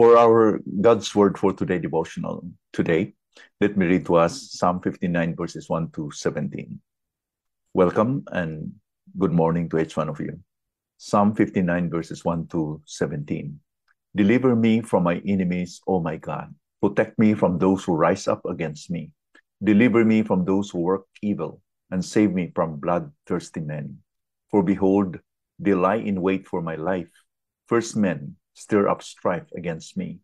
For our God's Word for today devotional today, let me read to us Psalm 59 verses 1 to 17. Welcome and good morning to each one of you. Psalm 59 verses 1 to 17. Deliver me from my enemies, O my God. Protect me from those who rise up against me. Deliver me from those who work evil, and save me from bloodthirsty men. For behold, they lie in wait for my life. First men stir up strife against me.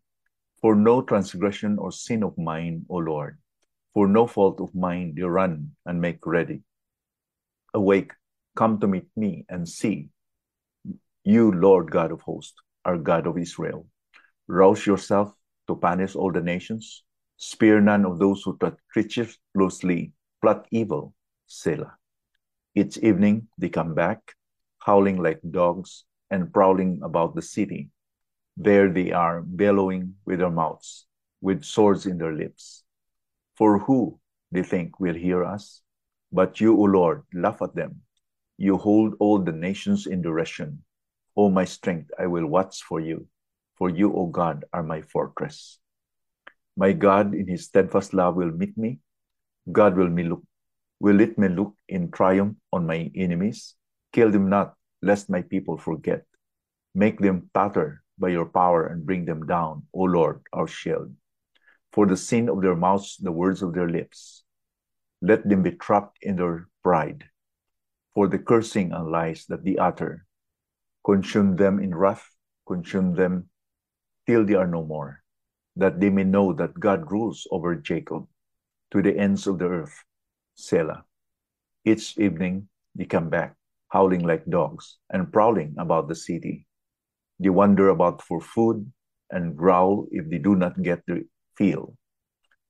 For no transgression or sin of mine, O Lord, for no fault of mine they run and make ready. Awake, come to meet me and see. You, Lord God of hosts, are God of Israel. Rouse yourself to punish all the nations. Spare none of those who treacherously plot evil. Selah. Each evening they come back, howling like dogs and prowling about the city. There they are, bellowing with their mouths, with swords in their lips. For who, they think, will hear us? But you, O Lord, laugh at them. You hold all the nations in derision. O my strength, I will watch for you, for you, O God, are my fortress. My God, in his steadfast love, will meet me. God will me look, will let me look in triumph on my enemies. Kill them not, lest my people forget. Make them totter by your power and bring them down, O Lord, our shield. For the sin of their mouths, the words of their lips. Let them be trapped in their pride. For the cursing and lies that they utter, consume them in wrath, consume them till they are no more, that they may know that God rules over Jacob to the ends of the earth. Selah. Each evening they come back, howling like dogs and prowling about the city. They wander about for food and growl if they do not get the fill.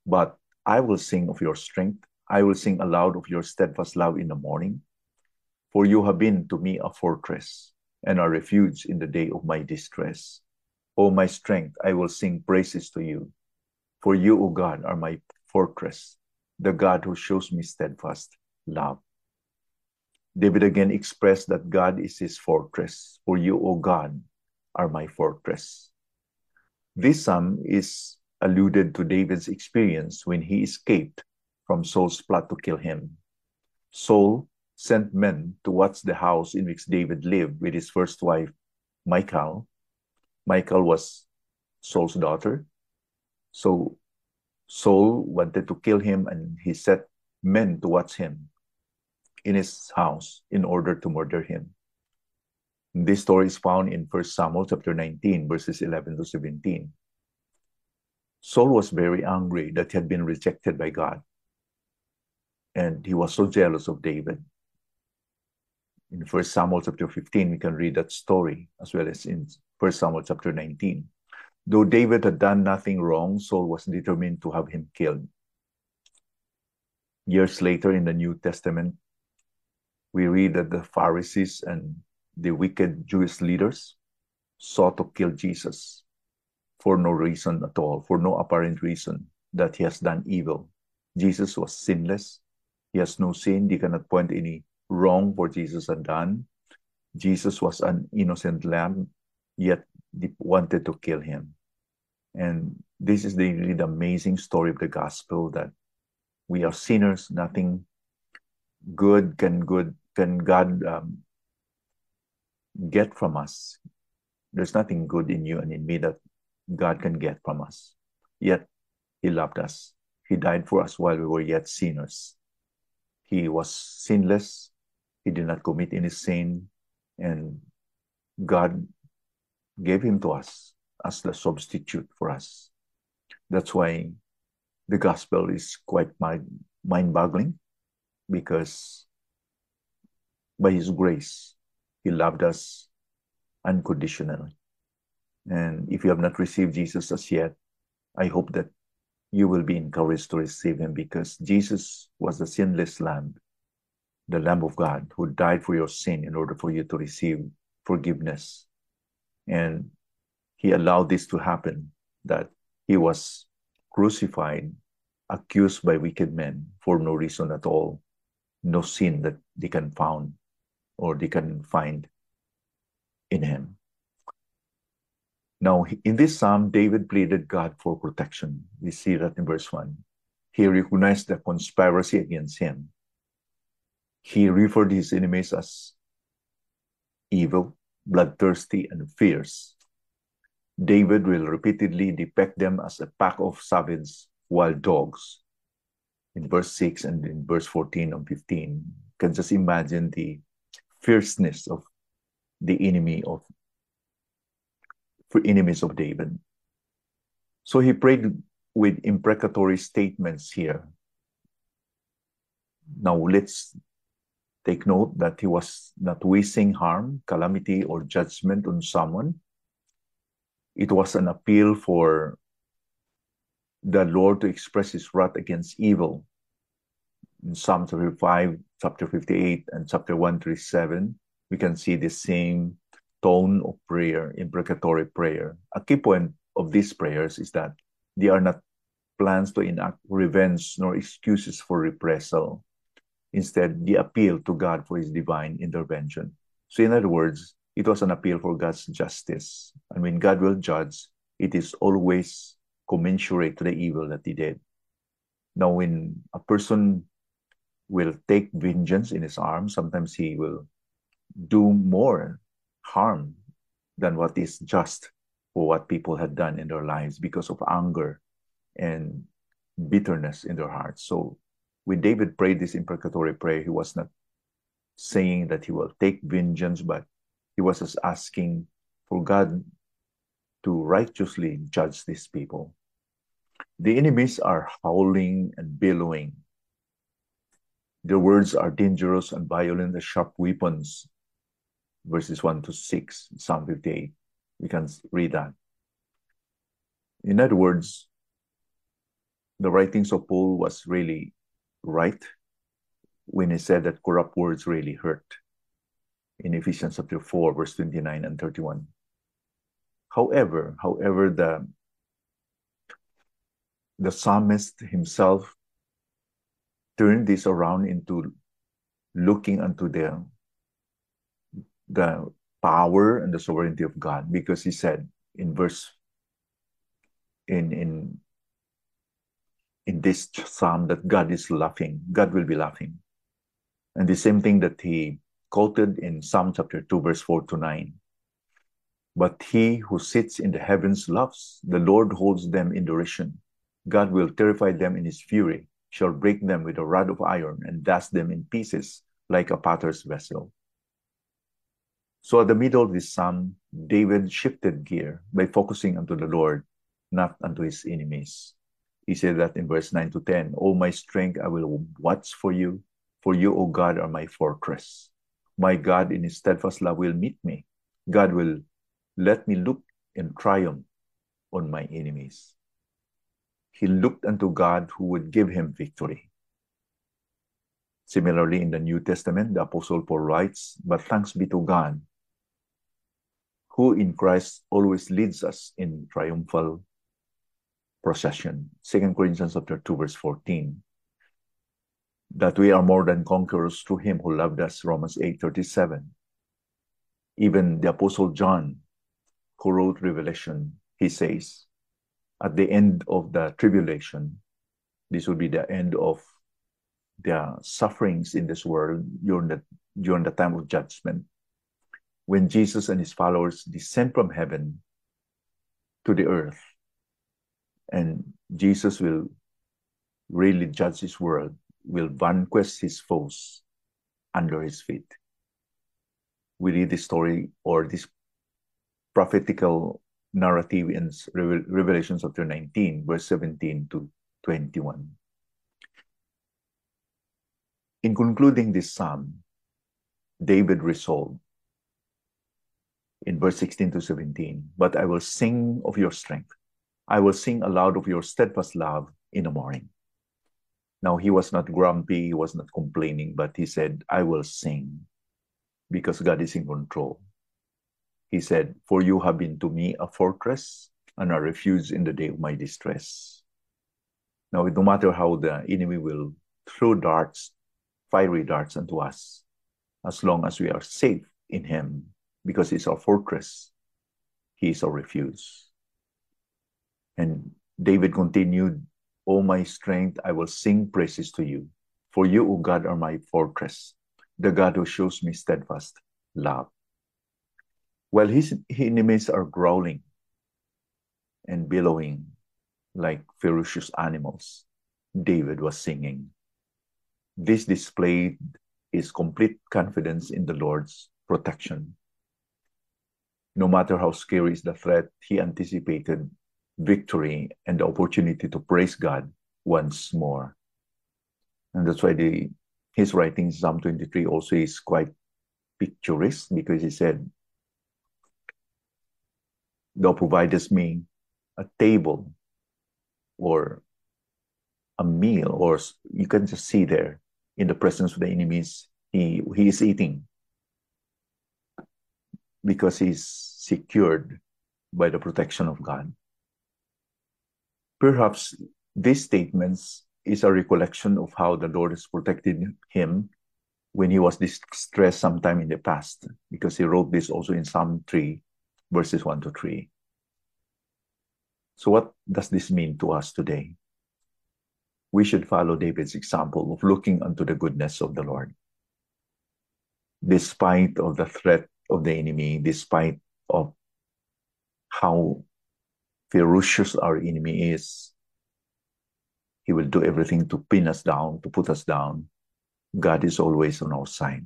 But I will sing of your strength. I will sing aloud of your steadfast love in the morning. For you have been to me a fortress and a refuge in the day of my distress. O my strength, I will sing praises to you. For you, O God, are my fortress, the God who shows me steadfast love. David again expressed that God is his fortress. For you, O God, are my fortress. This psalm is alluded to David's experience when he escaped from Saul's plot to kill him. Saul sent men to watch the house in which David lived with his first wife, Michal. Michal was Saul's daughter. So Saul wanted to kill him and he set men to watch him in his house in order to murder him. This story is found in 1 Samuel chapter 19, verses 11 to 17. Saul was very angry that he had been rejected by God. And he was so jealous of David. In 1 Samuel chapter 15, we can read that story, as well as in 1 Samuel chapter 19. Though David had done nothing wrong, Saul was determined to have him killed. Years later in the New Testament, we read that the Pharisees and the wicked Jewish leaders sought to kill Jesus for no reason at all, for no apparent reason that he has done evil. Jesus was sinless. He has no sin. They cannot point any wrong for Jesus had done. Jesus was an innocent lamb, yet they wanted to kill him. And this is the really the amazing story of the gospel that we are sinners. Nothing good can good can God um, get from us. There's nothing good in you and in me that God can get from us. Yet He loved us. He died for us while we were yet sinners. He was sinless. He did not commit any sin. And God gave him to us as the substitute for us. That's why the gospel is quite mind boggling because by his grace, he loved us unconditionally. And if you have not received Jesus as yet, I hope that you will be encouraged to receive him because Jesus was the sinless Lamb, the Lamb of God who died for your sin in order for you to receive forgiveness. And he allowed this to happen, that he was crucified, accused by wicked men for no reason at all, no sin that they can found or they can find in him. Now, in this psalm, David pleaded God for protection. We see that in verse 1. He recognized the conspiracy against him. He referred his enemies as evil, bloodthirsty, and fierce. David will repeatedly depict them as a pack of savage wild dogs. In verse 6 and in verse 14 and 15, you can just imagine the fierceness of the enemy of for enemies of David. So he prayed with imprecatory statements here. Now let's take note that he was not wishing harm, calamity, or judgment on someone. It was an appeal for the Lord to express his wrath against evil. In Psalm 35, chapter 58, and chapter 137, we can see the same tone of prayer, imprecatory prayer. A key point of these prayers is that they are not plans to enact revenge nor excuses for reprisal. Instead, the appeal to God for his divine intervention. So, in other words, it was an appeal for God's justice. And when God will judge, it is always commensurate to the evil that he did. Now, when a person will take vengeance in his arms, sometimes he will do more harm than what is just for what people had done in their lives because of anger and bitterness in their hearts. So when David prayed this imprecatory prayer, he was not saying that he will take vengeance, but he was just asking for God to righteously judge these people. The enemies are howling and billowing. Their words are dangerous and violent as sharp weapons verses 1 to 6, Psalm 58. We can read that. In other words, the writings of Paul was really right when he said that corrupt words really hurt in Ephesians chapter 4, verse 29 and 31. However, however, the the psalmist himself turned this around into looking unto the the power and the sovereignty of God because he said in verse in in in this psalm that God is laughing, God will be laughing. And the same thing that he quoted in Psalm chapter 2, verse 4 to 9. But he who sits in the heavens loves, the Lord holds them in derision. God will terrify them in his fury, shall break them with a rod of iron, and dash them in pieces like a potter's vessel. So at the middle of this psalm, David shifted gear by focusing unto the Lord, not unto his enemies. He said that in verse 9 to 10, O my strength, I will watch for you, for you, O God, are my fortress. My God in his steadfast love will meet me. God will let me look in triumph on my enemies. He looked unto God who would give him victory. Similarly, in the New Testament, the Apostle Paul writes, But thanks be to God who in Christ always leads us in triumphal procession. Second Corinthians chapter 2, verse 14. That we are more than conquerors through him who loved us, Romans 8, 37. Even the Apostle John, who wrote Revelation, he says, at the end of the tribulation, this will be the end of the sufferings in this world during the, during the time of judgment when Jesus and his followers descend from heaven to the earth. And Jesus will really judge his world, will vanquish his foes under his feet. We read this story or this prophetical narrative in Revelation chapter 19, verse 17 to 21. In concluding this psalm, David resolved in verse 16 to 17. But I will sing of your strength. I will sing aloud of your steadfast love in the morning. Now he was not grumpy, he was not complaining, but he said, I will sing because God is in control. He said, For you have been to me a fortress and a refuge in the day of my distress. Now, no matter how the enemy will throw darts, fiery darts unto us, as long as we are safe in him, because it's our fortress. he is our refuge. And David continued, O my strength, I will sing praises to you. For you, O God, are my fortress, the God who shows me steadfast love. While his enemies are growling and bellowing like ferocious animals, David was singing. This displayed his complete confidence in the Lord's protection. No matter how scary is the threat, he anticipated victory and the opportunity to praise God once more. And that's why the his writing Psalm 23 also is quite picturesque because he said, Thou providest me a table or a meal, or you can just see there in the presence of the enemies, he, he is eating because he's secured by the protection of God. Perhaps these statements is a recollection of how the Lord has protected him when he was distressed sometime in the past, because he wrote this also in Psalm 3, verses 1 to 3. So, what does this mean to us today? We should follow David's example of looking unto the goodness of the Lord. Despite of the threat of the enemy, despite of how ferocious our enemy is, he will do everything to pin us down, to put us down. God is always on our side.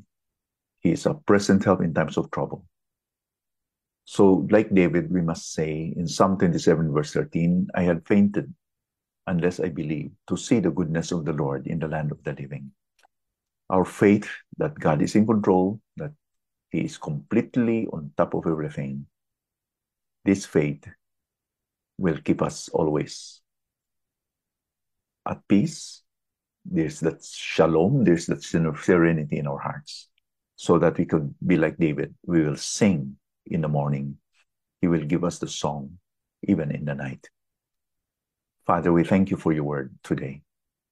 He is a present help in times of trouble. So, like David, we must say in Psalm 27, verse 13, I had fainted unless I believe to see the goodness of the Lord in the land of the living. Our faith that God is in control, that He is completely on top of everything, this faith will keep us always at peace. There's that shalom, there's that serenity in our hearts, so that we could be like David. We will sing in the morning. He will give us the song even in the night. Father, we thank you for your word today.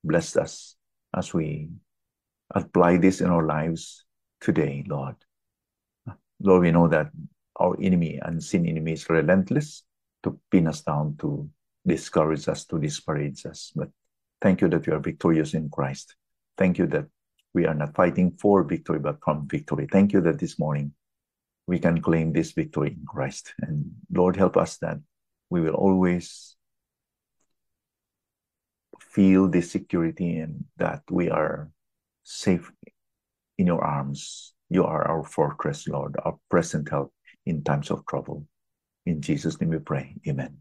Bless us as we apply this in our lives today, Lord. Lord, we know that our enemy, unseen enemy, is relentless to pin us down, to discourage us, to disparage us. But thank you that we are victorious in Christ. Thank you that we are not fighting for victory, but from victory. Thank you that this morning we can claim this victory in Christ. And Lord, help us that we will always feel this security and that we are safe in your arms. You are our fortress, Lord, our present help in times of trouble. In Jesus' name we pray. Amen.